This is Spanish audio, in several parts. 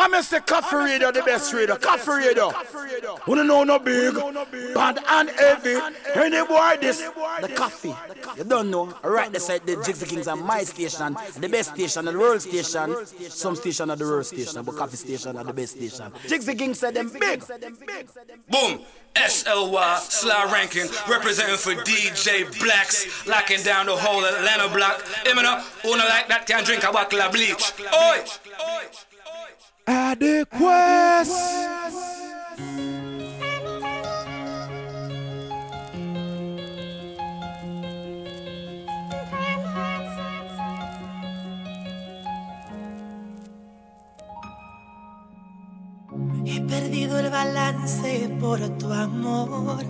I'm a say Coffee Radio, the best radio. Coffee Radio. Wanna know no big, bad and heavy. Any boy this, the coffee. You don't know. Right, they said the Jigsaw Kings are my station, the best station, the world station. Some station are the world station, but coffee station are the best station. Jigsaw Kings said them big. Boom. SLY Sly Ranking representing for DJ Blacks, locking down the whole Atlanta block. Imina, who no like that can drink a bottle of bleach. Oi! Adequate. He perdido el balance por tu amor.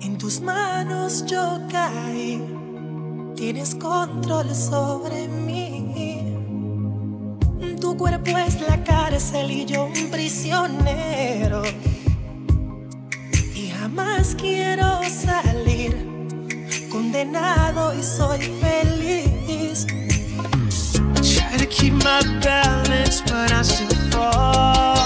En tus manos yo caí. Tienes control sobre mí. Tu cuerpo es la cárcel y yo un prisionero. Y jamás quiero salir condenado y soy feliz. Try to keep my balance, but I still fall.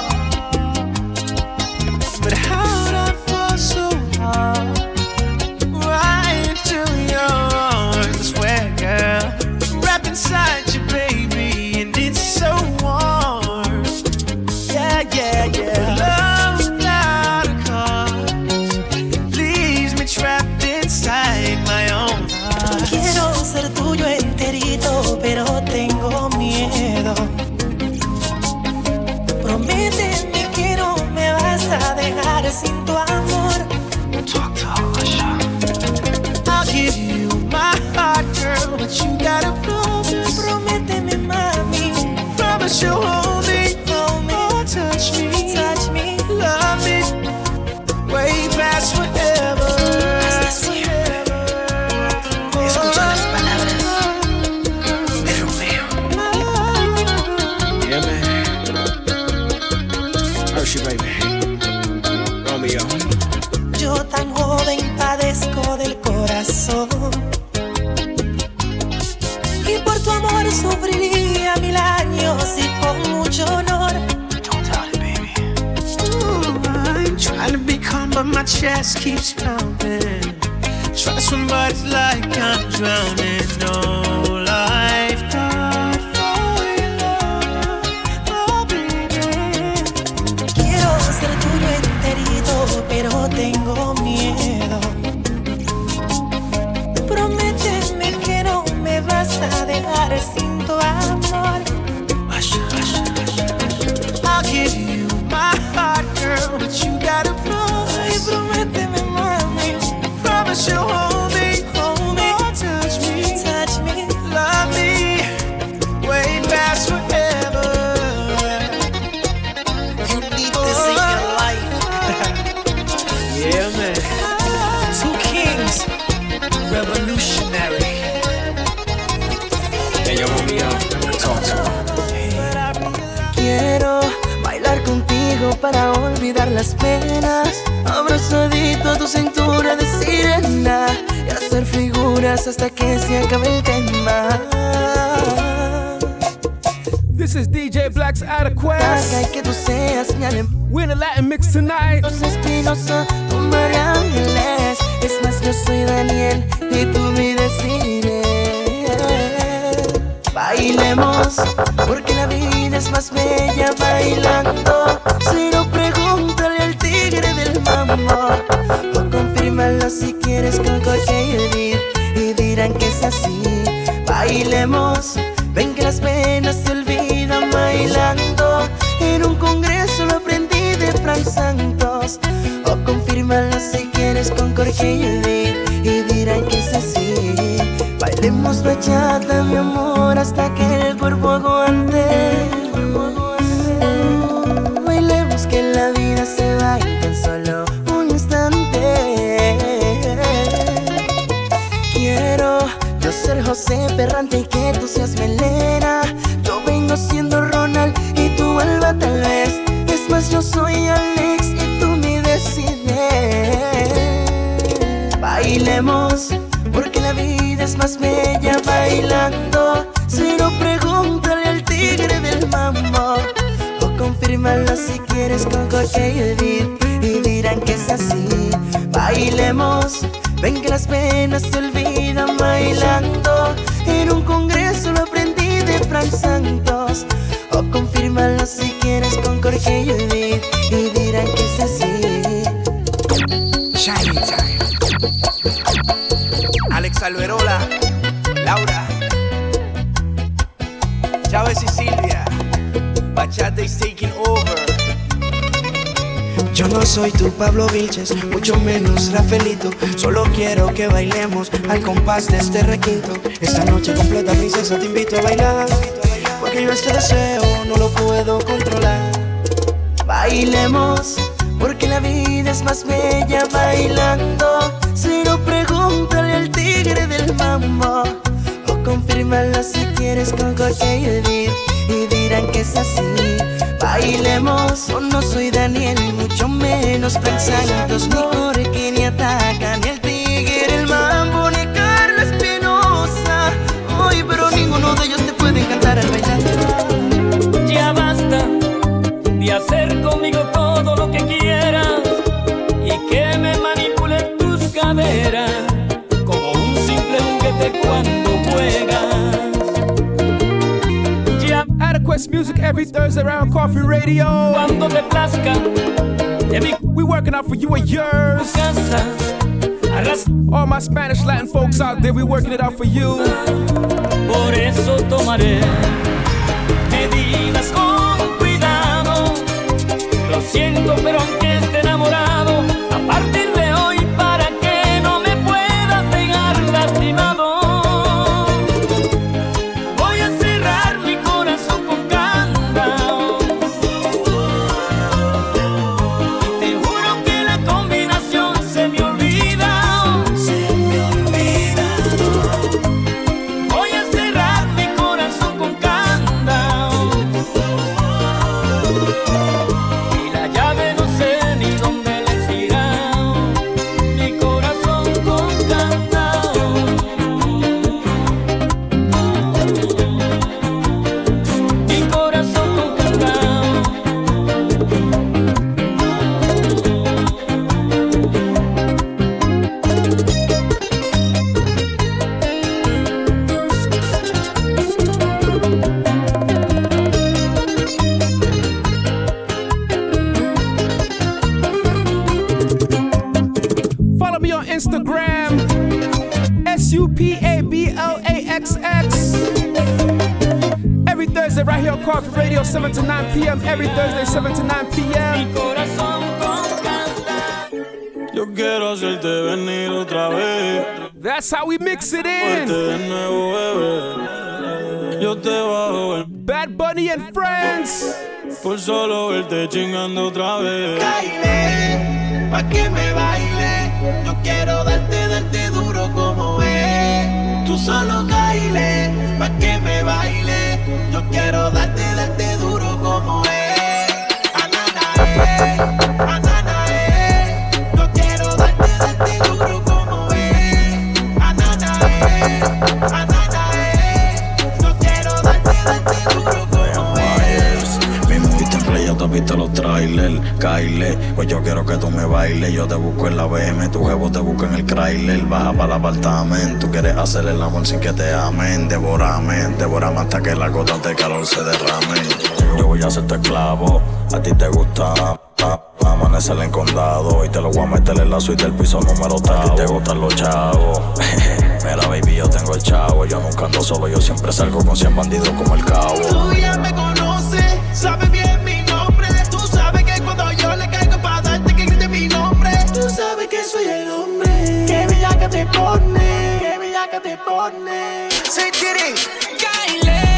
Olvidar las penas. Abrazadito a tu cintura de sirena y hacer figuras hasta que se acabe el tema. This is DJ Black's Haga Adequate. Quest. que tú seas mi alem. We're in a Latin mix tonight. Los Espinosa, tú María. Es más, yo soy Daniel y tú mi decide. Bailemos, porque la vida es más bella bailando. Si Ven que las penas se olvidan bailando. En un congreso lo aprendí de Frank Santos. O confírmalo si quieres con Edith y dirán que es así. Bailemos bachata, mi amor, hasta que el cuerpo Bailemos, porque la vida es más bella bailando. No, pregúntale al tigre del mambo. si quieres con cualquier y dirán que es así. Bailemos, ven que las penas se olvidan bailando. En un congreso lo aprendí de Frank Santos. O confírmalo si quieres con Jorge y dirán que es así. Shiny Time. Alex Alberola, Laura, Chávez y Silvia. Bachata is taking over. Yo no soy tu Pablo Vilches, mucho menos Rafaelito. Solo quiero que bailemos al compás de este requinto. Esta noche completa, princesa, te invito a bailar. Porque yo este deseo no lo puedo controlar. Bailemos, porque la vida es más bella bailando. Mambo. O confírmalo si quieres con cualquier vivir y dirán que es así. Bailemos, yo no soy Daniel, y mucho menos Frank Santos, ni Jorge, ni Ataca, ni el tigre, el mambo, ni Carla Espinosa. Ay, pero ninguno de ellos te puede encantar al bailar. Ya basta de hacer conmigo todo Adequate music every Thursday around Coffee Radio. cuando te plazca We working out for you and yours. All my Spanish Latin folks out there, we working it out for you. por eso tomaré medidas con cuidado. Lo siento, pero Yo quiero hacerte venir otra vez. That's how we mix it in. Yo te bajo el Bad Bunny and Friends. por solo verte chingando otra vez. Baile, pa' que me baile. Yo quiero darte, darte duro como es. Tú solo baile, pa' que me baile. Yo quiero darte, darte te has visto los trailers, Kyle, pues yo quiero que tú me bailes, yo te busco en la BM, tu jevo te busca en el trailer, baja para el apartamento, tú quieres hacer el amor sin que te amen, devórame, devórame hasta que las gotas de calor se derramen. Yo voy a ser tu esclavo, a ti te gusta amanecer en condado y te lo voy a meter en la suite del piso número tres. A ti te gustan los chavos. Mira, baby, yo tengo el chavo. Yo nunca ando solo, yo siempre salgo con 100 bandidos como el cabo. Te pone, qué bella que te pone. Say Tiri. Baile,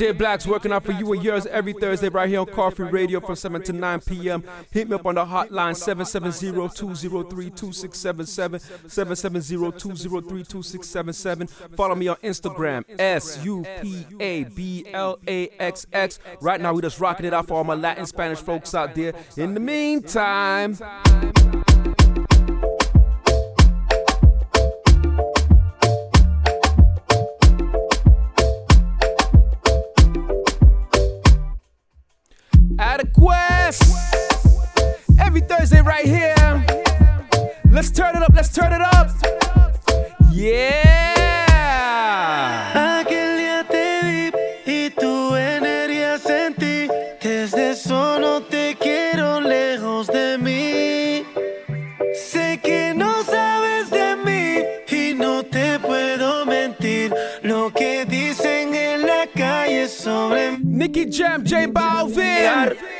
DJ Blacks working out for you and yours every Thursday right here on Coffee Radio from 7 to 9 p.m. Hit me up on the hotline 770-203-2677, 770-203-2677. Follow me on Instagram, S-U-P-A-B-L-A-X-X. Right now we just rocking it out for all my Latin Spanish folks out there. In the meantime... Adequest. Every Thursday right here. Let's turn it up, let's turn it up. Yeah. Sobre mí. Nicky Jam, J Balvin.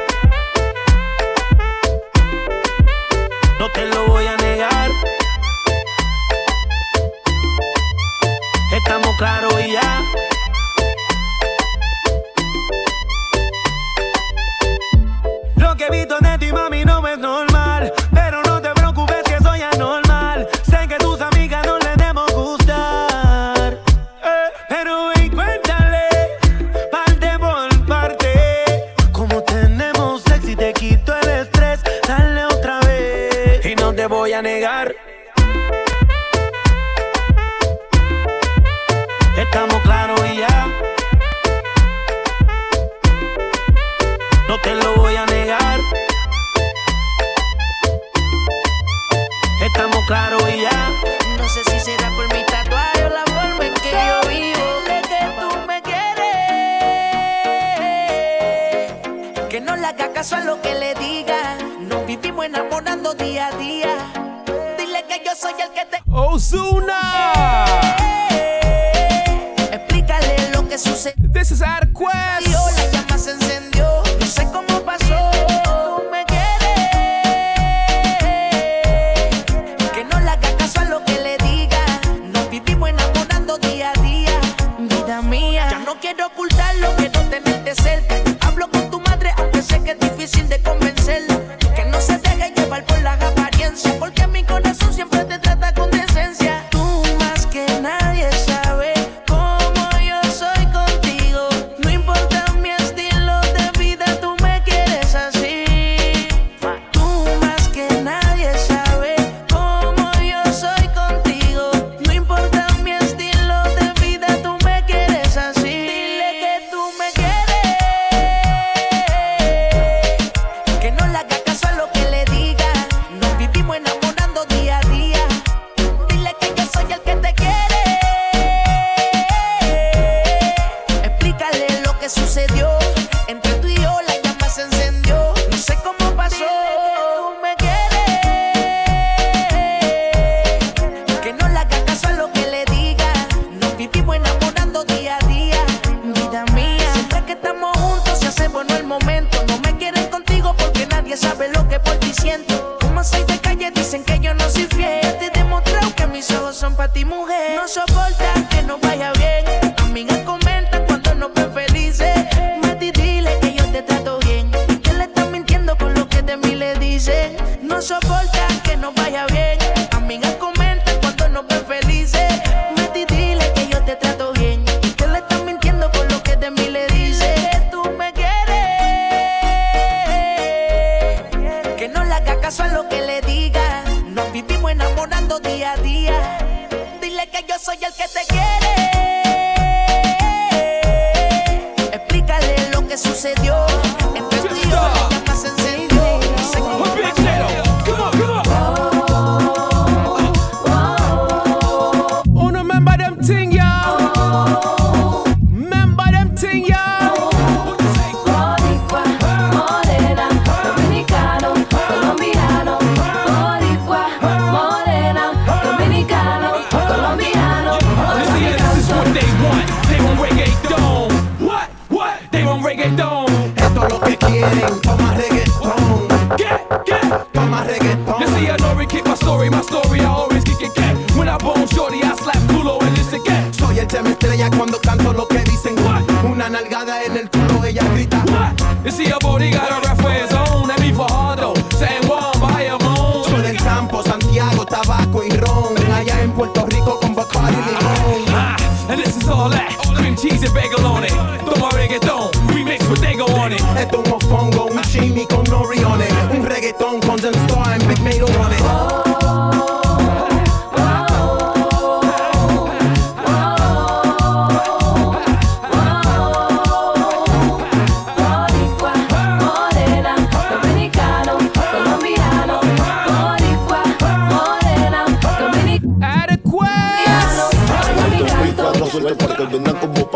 Estamos claros y ya. Lo que he visto de ti, mami, no es normal. Pero no te preocupes que soy anormal. Sé que tus amigas no les debemos gustar. Eh, pero ven, cuéntale, parte por parte. Como tenemos sexy, te quito el estrés. Dale otra vez. Y no te voy a negar. Caso a lo que le diga. Nos vivimos enamorando día a día. Dile que yo soy el que te. Ozuna.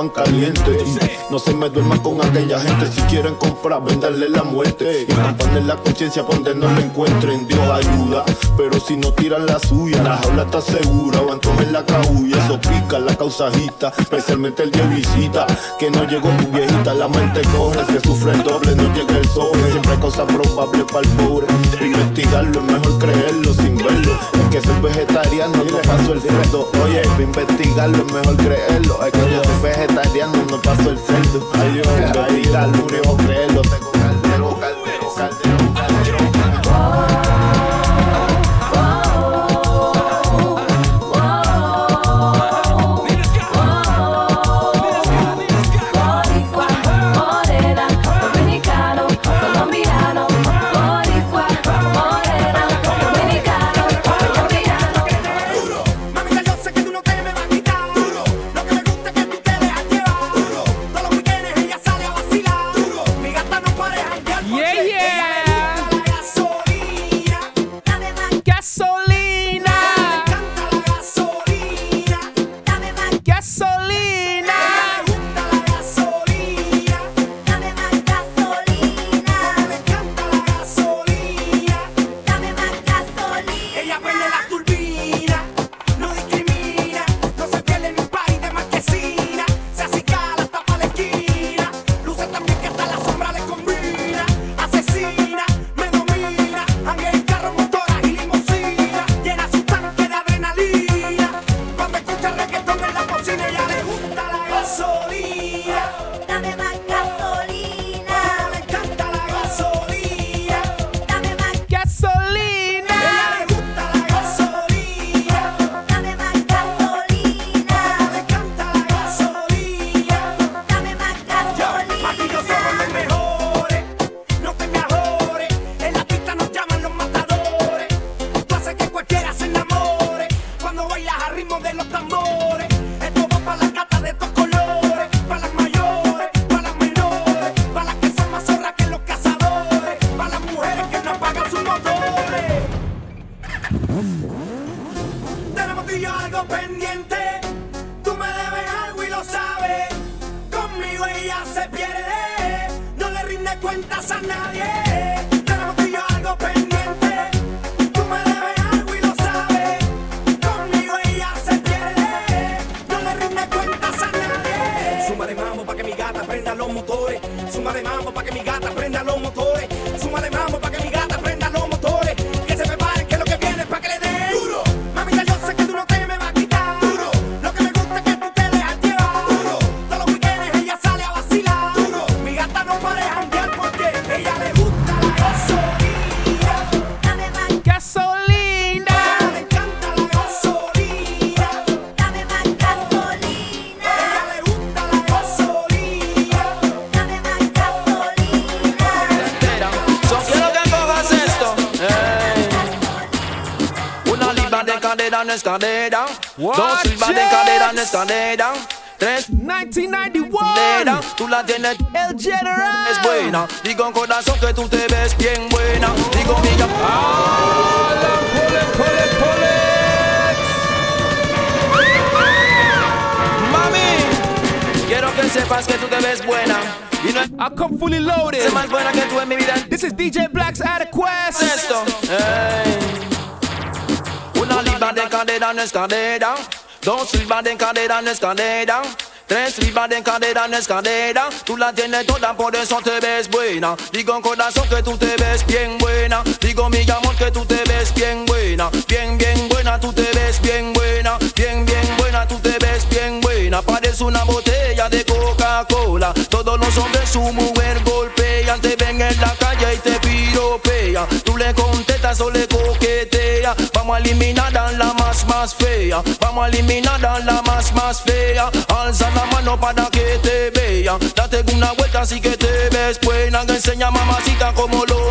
caliente. No se me duerma con aquella gente. Si quieren comprar, venderle la muerte. Y campanle la conciencia donde no la encuentren. Dios ayuda. Pero si no tiran la suya, la jaula está segura. Van en la cabulla. Eso pica la causajita. Especialmente el día de visita. Que no llegó tu viejita. La mente corre, se sufre el doble. No llega el sol, Siempre hay cosas probables para el pobre. Investigarlo es mejor creerlo sin verlo que soy vegetariano, no paso el cerdo. Oye, para investigarlo es mejor creerlo. Es que yo soy vegetariano, no paso el cerdo. Ay, yo investigarlo, no creerlo. 1991 El General. Es buena Digo en corazón que tú te ves bien buena. Digo mi ya ah, la cole, cole, pole. Mami Quiero que sepas que tú te ves buena. Y no I come fully loaded. Sé más buena que tú en mi vida. This is DJ Black's Out of Quest Esto. Hey. Una libra de cadera no es cadera. Dos libras de cadera no es cadera. Tres libras de cadera no es cadera. Tú la tienes toda, por eso te ves buena. Digo corazón que tú te ves bien buena. Digo mi amor que tú te ves bien buena. Bien, bien buena, tú te ves bien buena. Bien, bien buena, tú te ves bien buena. Parece una botella de Coca-Cola. Todos los hombres su mujer golpean. Te ven en la calle y te piropea. Tú le contestas o le Vamos a eliminar a la más más fea. Vamos a eliminar a la más más fea. Alza la mano para que te vea. Date una vuelta así que te ves buena. Enseña mamacita como lo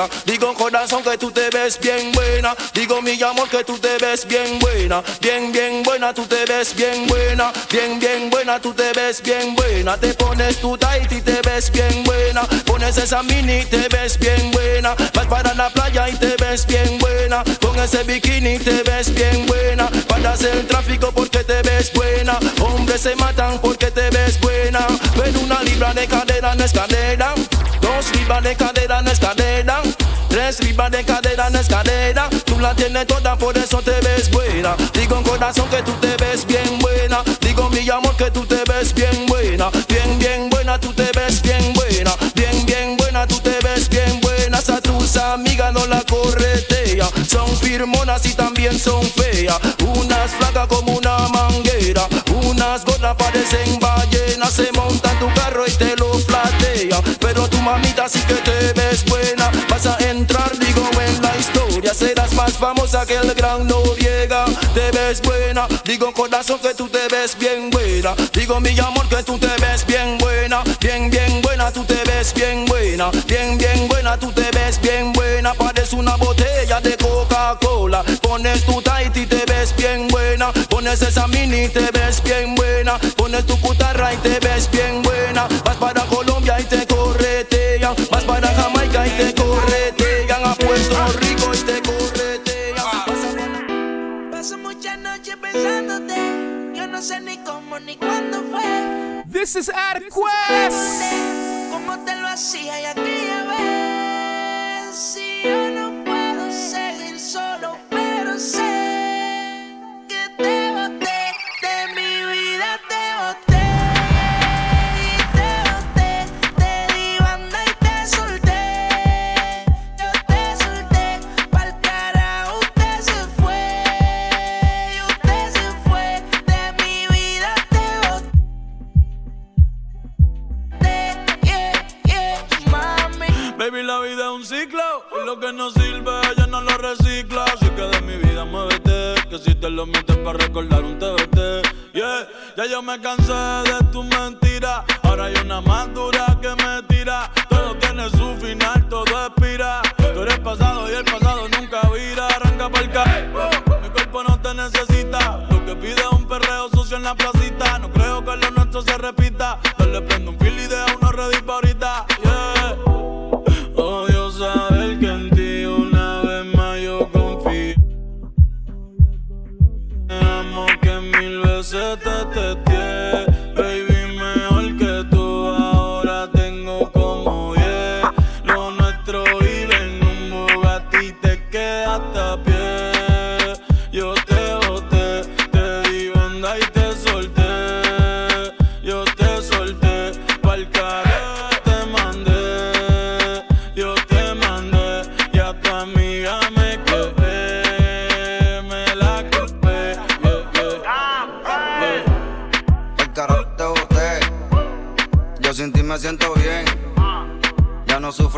buena. Digo corazón que tú te ves bien buena. Digo mi amor que tú te ves bien buena. Bien, bien buena, tú te ves bien buena. Bien, bien buena, tú te ves bien buena. Te pones tu tight y te ves bien buena. Pones esa mini y te ves bien buena. Vas para la playa y te ves bien buena. Con ese bikini te ves bien buena. Para hacer tráfico porque te ves buena. Hombres se matan porque te ves buena. Pero una libra de cadera no es cadera. Dos libras de cadera no es cadera. Tres libras de cadera no es cadera. Tú la tienes toda, por eso te ves buena. Digo en corazón que tú te ves bien buena. Digo mi amor que tú te ves bien buena. Bien, bien buena, tú te ves bien buena. Bien, bien buena, tú te ves bien buena. A tus amigas no la corretea. Son firmonas y también son feas. Unas flacas como una manguera. Unas gordas parecen mamita sí que te ves buena. Vas a entrar, digo, en la historia. Serás más famosa que el gran Noriega. Te ves buena. Digo, corazón, que tú te ves bien buena. Digo, mi amor, que tú te ves bien buena. Bien, bien buena, tú te ves bien buena. Bien, bien buena, tú te ves bien buena. Parece una botella de Coca-Cola. Pones tu tight y te ves bien buena. Pones esa mini y te ves bien buena. Pones tu cutarra y te ves bien buena. Is Adequest.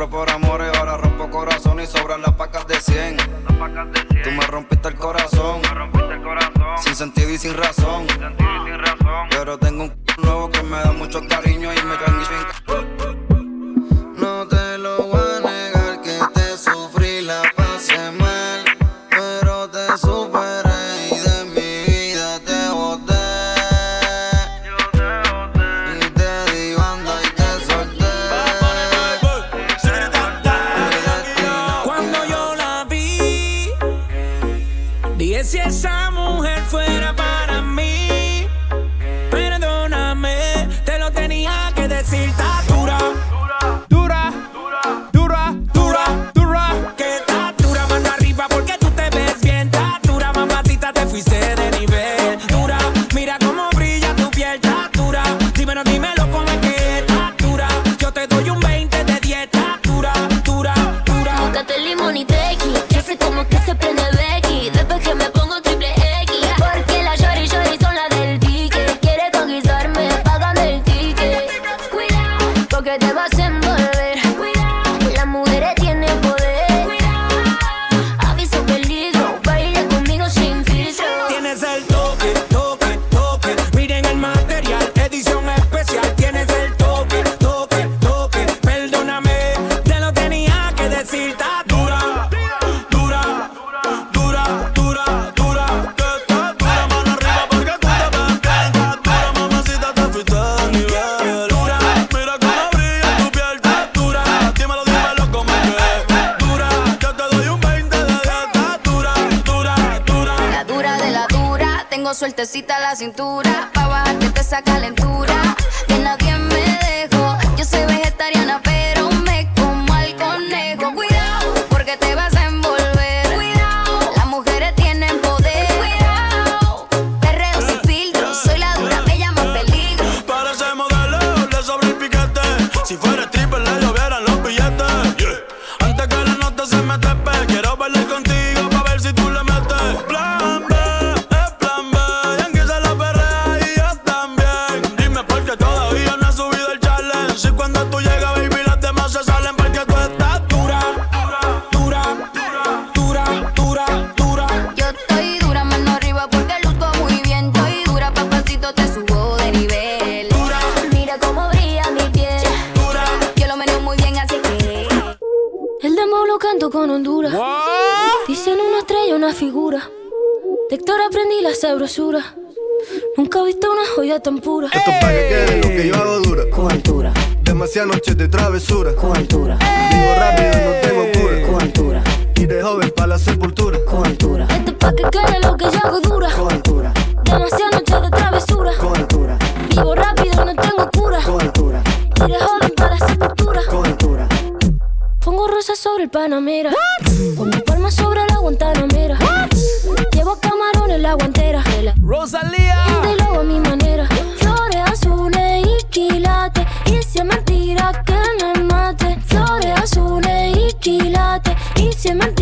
Ya porque te vas a envolver. Cintura. Pa' bajarte esa calentura. Una figura. De Héctor aprendí la sabrosura. Nunca he visto una joya tan pura. Esto es para que quede lo que yo hago dura. Con altura. Demasiadas noches de travesura. Con altura. Vivo rápido y no tengo cura. Con altura. Y de joven para la sepultura. Con altura. Esto es pa' que quede lo que yo hago dura. Con altura. Demasiadas noches de travesura. Con altura. Vivo rápido y no tengo cura. Con altura. Y de joven para la sepultura. Con altura. Pongo rosas sobre el Panamera. Pongo palmas sobre la Guantanamera. Llevo camarones en la guantera. Rosalía. Lobo a mi manera. Flores azules y quilates. Y si es mentira que me mate. Flores azules y quilates. Y si es mentira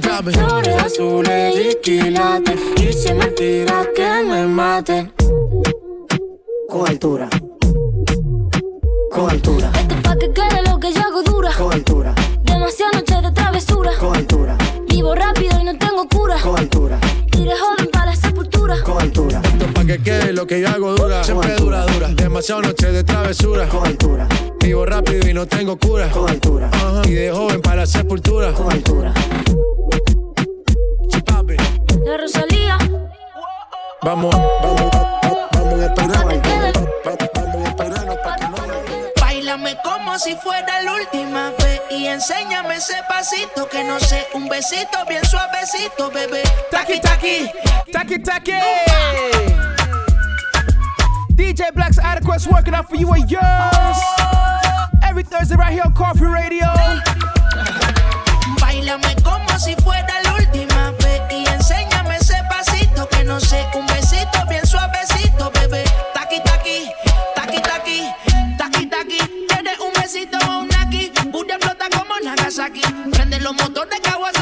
Flores azules y quilates. Y si es mentira que me mate. Con altura. Con altura. Esto es pa' que quede lo que yo hago dura. Con altura. Demasiadas noches de travesura. Con altura. Vivo rápido y no tengo cura. Con altura. Y de joven para la sepultura. Con altura. Esto pa' que quede lo que yo hago dura. Siempre dura, dura. Demasiadas noches de travesura. Con altura. Vivo rápido y no tengo cura. Con altura. Y de joven para la sepultura. Con altura. La Rosalía. Vamos, vamos, vamos a esperar. Báilame como si fuera la última vez y enséñame ese pasito que no sé, un besito bien suavecito, bebé. Taki taki, taki taki. DJ Black's Adequate's working out for you and yours. Every Thursday right here on Coffee Radio. Báilame como si fuera un besito bien suavecito, bebé. Taki taki, taki taki, taki taki. ¿Quieres un besito o un aquí? Booty flota como Nagasaki. Prende los motores Kawasaki.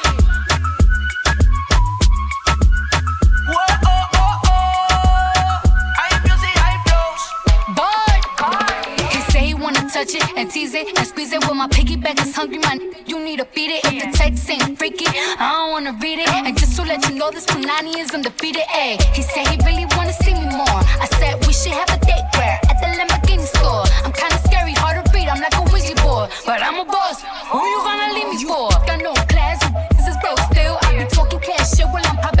touch it and tease it and squeeze it. When my piggyback is hungry, man, you need to feed it. If the text ain't freaky, I don't wanna read it. And just to let you know, this Punani is undefeated. Ay, he said he really wanna see me more. I said we should have a date where at the Lamborghini store. I'm kinda scary, hard to read. I'm like a Ouija board, but I'm a boss. Who you gonna leave me for? Got no class, this is broke still. I be talking cash shit while I'm popping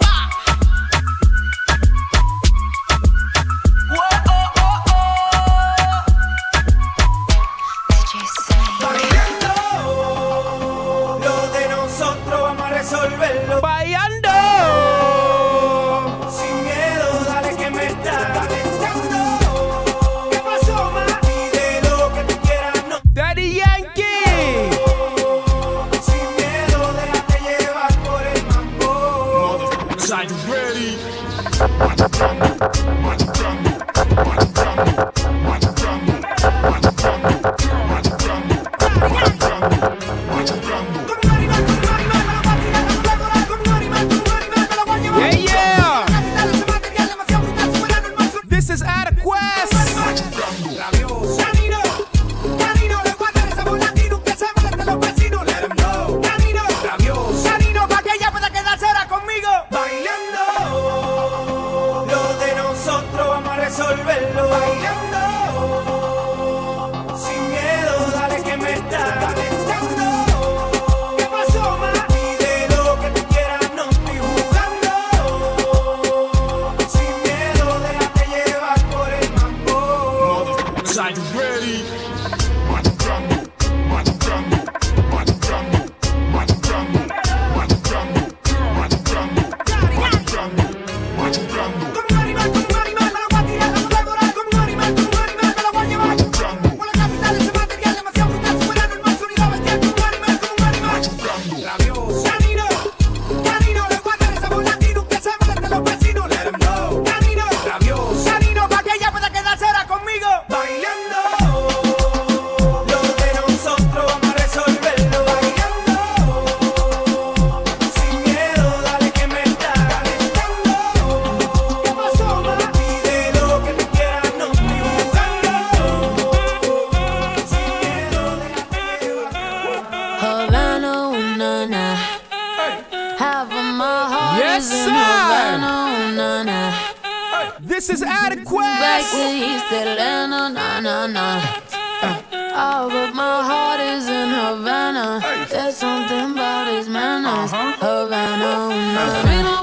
Ha ha Southside. Oh, this is adequate. Back to East Atlanta, na na na. Oh, but my heart is in Havana. There's something about his manners, uh-huh. Havana, oh, na na. Uh-huh.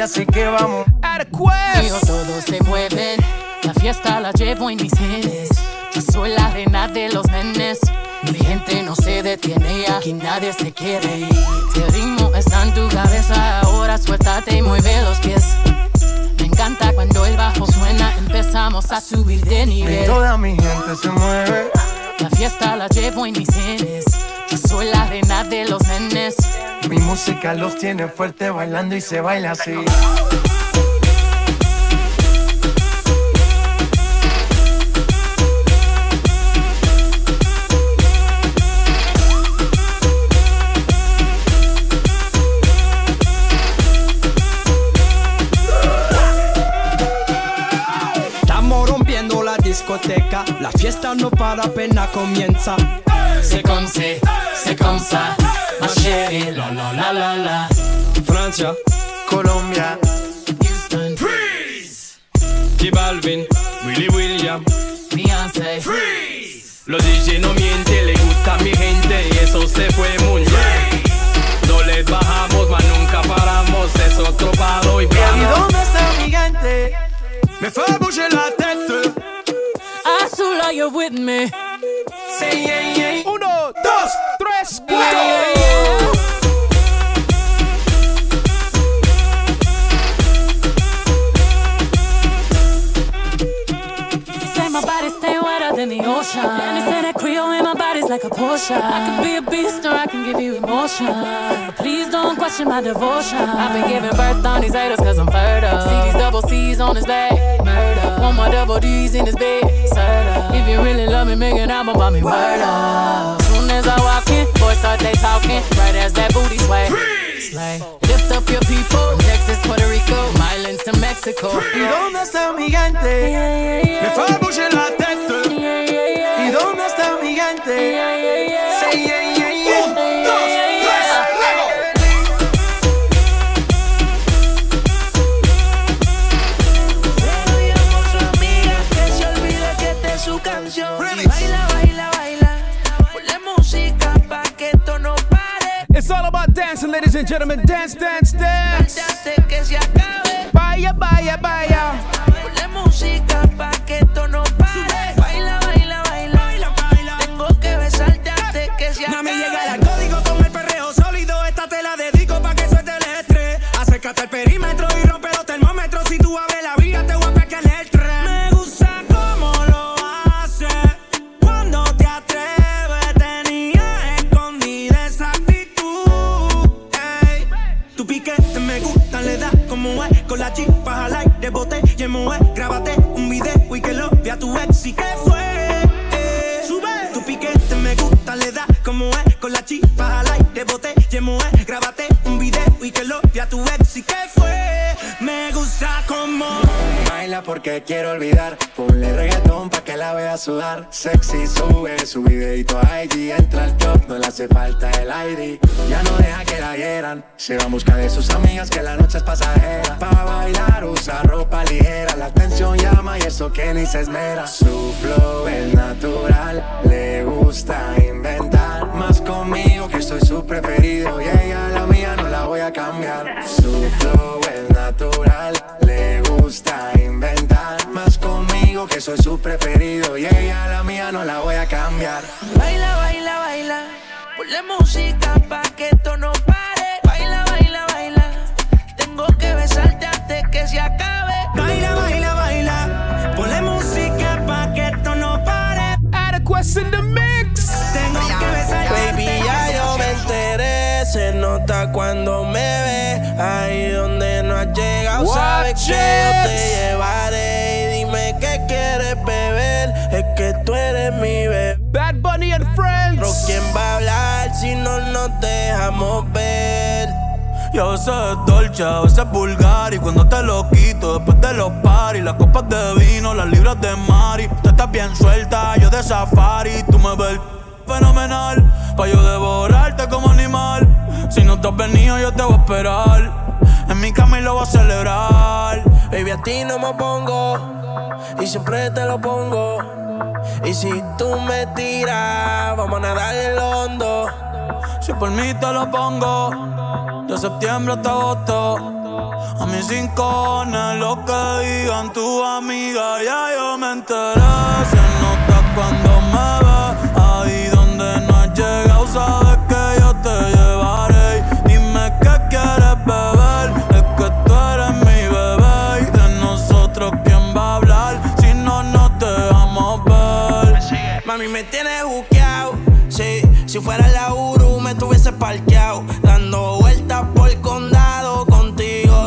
así que vamos. Arquest. todos se mueven. La fiesta la llevo en mis genes. Yo soy la arena de los nenes. Mi gente no se detiene, aquí nadie se quiere ir. Si el ritmo está en tu cabeza, ahora suéltate y mueve los pies. Me encanta cuando el bajo suena, empezamos a subir de nivel. Y toda mi gente se mueve. Música los tiene fuerte bailando y se baila así. Estamos rompiendo la discoteca, la fiesta no para apenas comienza. C'est comme c'est, c'est comme ça, la la la la la. Francia, Colombia, Houston, freeze. J Balvin, Willy William, Beyoncé, freeze. Los DJ no mienten, le gusta a mi gente y eso se fue muy bien. No les bajamos, mas nunca paramos, es otro palo y ¿Y vamos. dónde está mi gente? Me fue bouger la tête. Azula, you're with me. Say yeah, yeah. Uno, dos, tres, cuatro. yeah, yeah. I can be a beast or I can give you emotion. Please don't question my devotion. I've been giving birth on these haters cause I'm fertile. See these double C's on his back. Murder. One more double D's in his bed. Serta. If you really love me, make an album about me. Word up. Soon as I walk in, boys start they talking. Right as that booty sway. Slay. Lift up your people. From Texas, Puerto Rico, Islands to Mexico. ¿Y dónde está mi gente? Me fue bouger It's all about dancing, ladies and gentlemen. Dance, dance, dance. Sexy sube su videito a IG. Entra al top, no le hace falta el ID. Ya no deja que la hieran. Se va en busca de sus amigas que la noche es pasajera. Pa' bailar usa ropa ligera. La atención llama y eso que ni se esmera. Música pa' que esto no pare. Baila, baila, baila. Tengo que besarte antes que se acabe. Baila, baila, baila. Ponle música pa' que esto no pare. Adequacy in the mix. Tengo que besarte. Baby, ya yo me enteré. Se nota cuando me ve. Ahí donde no has llegado, Watch sabes que yo te it. llevaré. Y dime qué quieres beber. Es que tú eres mi bebé. Bad Bunny and Friends. Pero quién va a hablar si no nos dejamos ver. Y a veces es dolce, a veces es vulgar Y cuando te lo quito después de los paris Las copas de vino, las libras de mari Tú estás bien suelta, yo de safari Tú me ves fenomenal Pa' yo devorarte como animal Si no te has venido yo te voy a esperar En mi cama y lo voy a celebrar Baby, a ti no me pongo. Y siempre te lo pongo. Y si tú me tiras, vamos a nadar el hondo. Si por mí te lo pongo, de septiembre hasta agosto. A mis cinco lo que digan tu amiga, ya yo me enteré. Se nota cuando me ves, ahí donde no has llegado,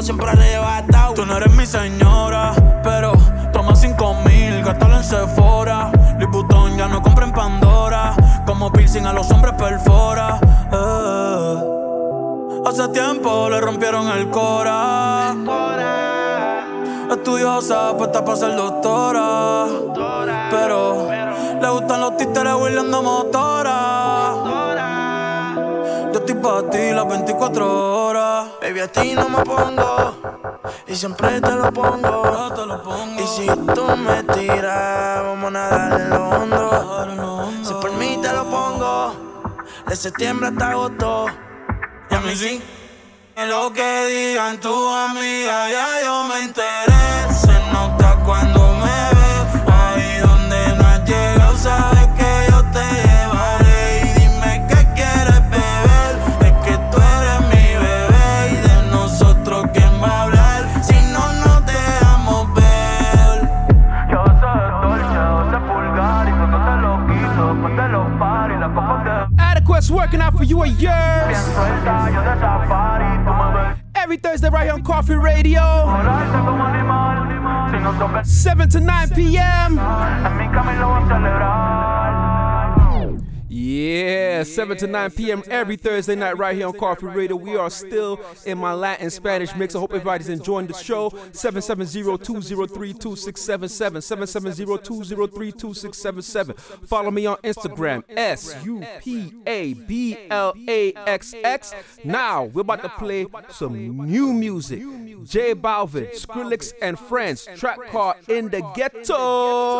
siempre arrebatado. Tú no eres mi señora, pero toma cinco mil, gástalo en Sephora. Liputón ya no compra en Pandora. Como piercing a los hombres perfora. Eh. Hace tiempo le rompieron el cora. Estudiosa, puesta para ser doctora. Pero le gustan los títeres huirleando motora. Estoy para ti las 24 horas. Baby, a ti no me pongo. Y siempre te lo pongo. Y si tú me tiras, vamos a nadar en lo hondo. Si por mí te lo pongo. De septiembre hasta agosto. Y a mí sí. En lo que digan tu amiga, ya yo me enteré. De. Adequate's working out for you a years. Bien suelta, yo de safari. Tú me ves. Every Thursday right here on Coffee Radio. Volarse como animal. Si no toca 7 to 9 p.m. Yeah, 7 to 9 p.m. every Thursday night right here on Coffee Radio. We are still in my Latin Spanish mix. I hope everybody's enjoying the show. 770-203-2677. 770-203-2677. Follow me on Instagram. S-U-P-A-B-L-A-X-X. Now, we're about to play some new music. J Balvin, Skrillex, and friends. Track called In the Ghetto.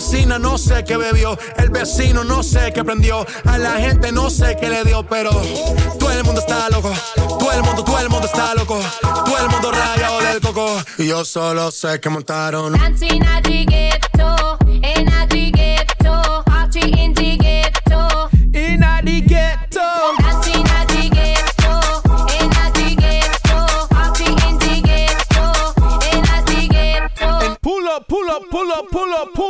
vecina no sé qué bebió, el vecino no sé qué prendió, a la gente no sé qué le dio, pero todo el mundo está loco, todo el mundo, todo el mundo está loco, todo el mundo rayado del coco, y yo solo sé que montaron. Dancing at the ghetto, in at the ghetto, party in the ghetto, in at the ghetto. Dancing at the ghetto, in at the ghetto, party in the ghetto, in at the ghetto. Pull up, pull up, pull up, pull up, pull up,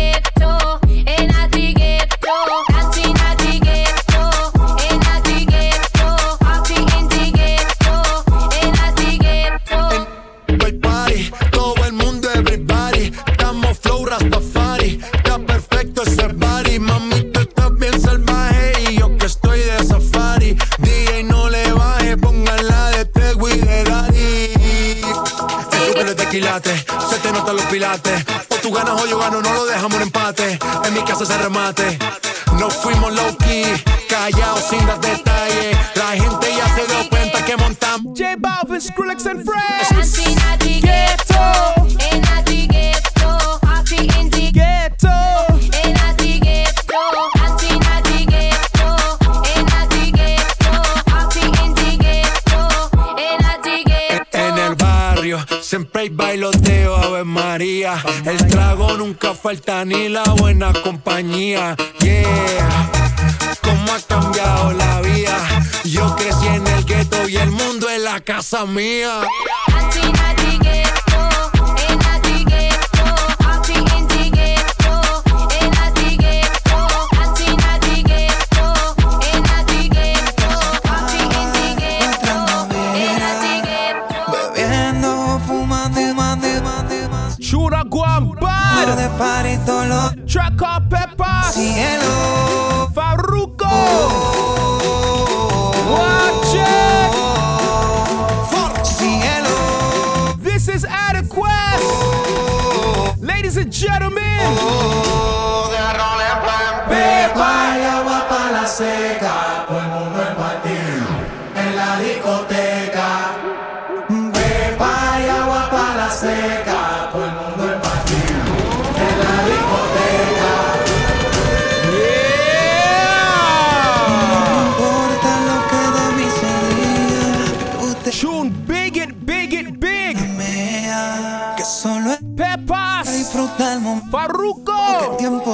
Remate. No fuimos low key. Callados sin dar detalles. La gente ya se dio cuenta que montamos. J Balvin, Skrillex, and friends. Ghetto, siempre hay bailoteo, Ave María. El trago nunca falta ni la casa mía.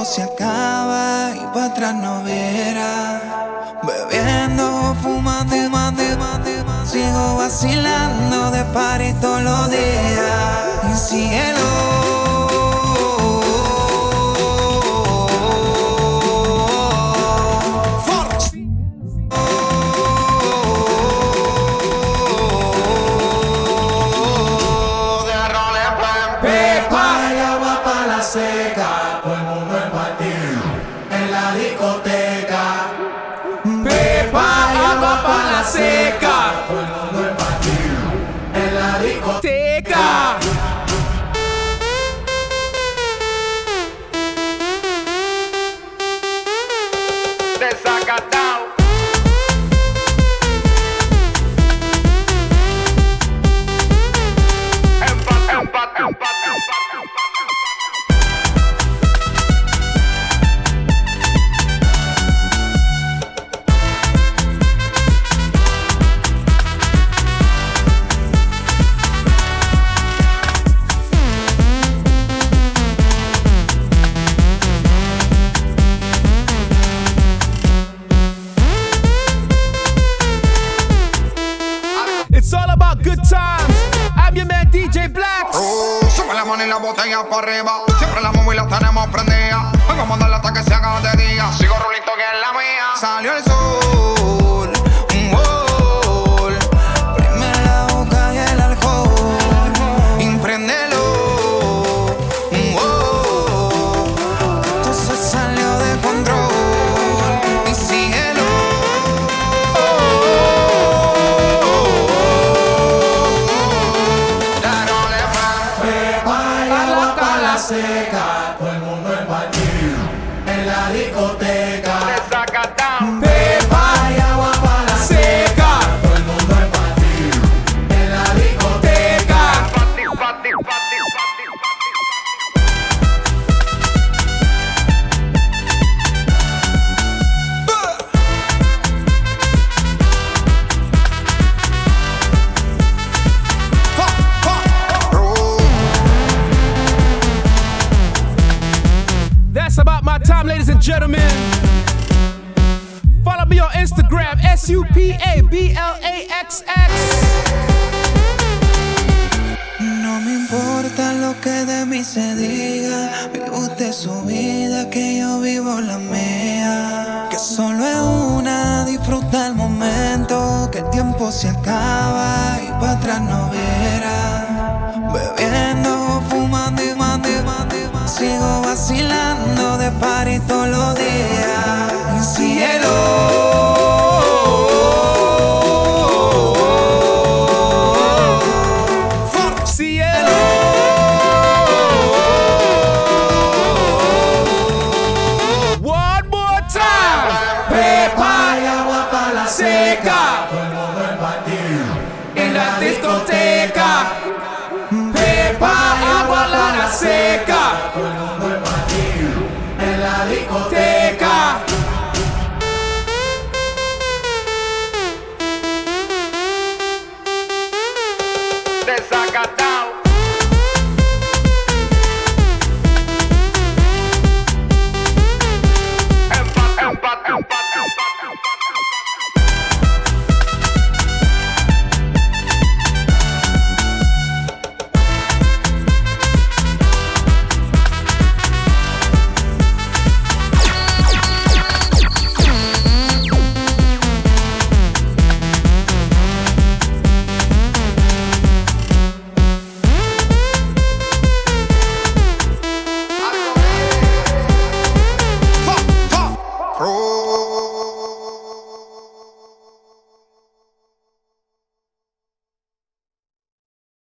se acaba y para atrás no verá. Bebiendo, fumando y más de de. Sigo vacilando de par y todos los días. Cielo. poner la botella para arriba. Siempre la móvil la tenemos prendida. Hoy vamos a darle hasta que se haga de día. Sigo rulito que es la mía. Salió el sol. solo es una, disfruta el momento, que el tiempo se acaba y para atrás no verás. Bebiendo, fumando y mando, sigo vacilando de par y todos los días. Cielo.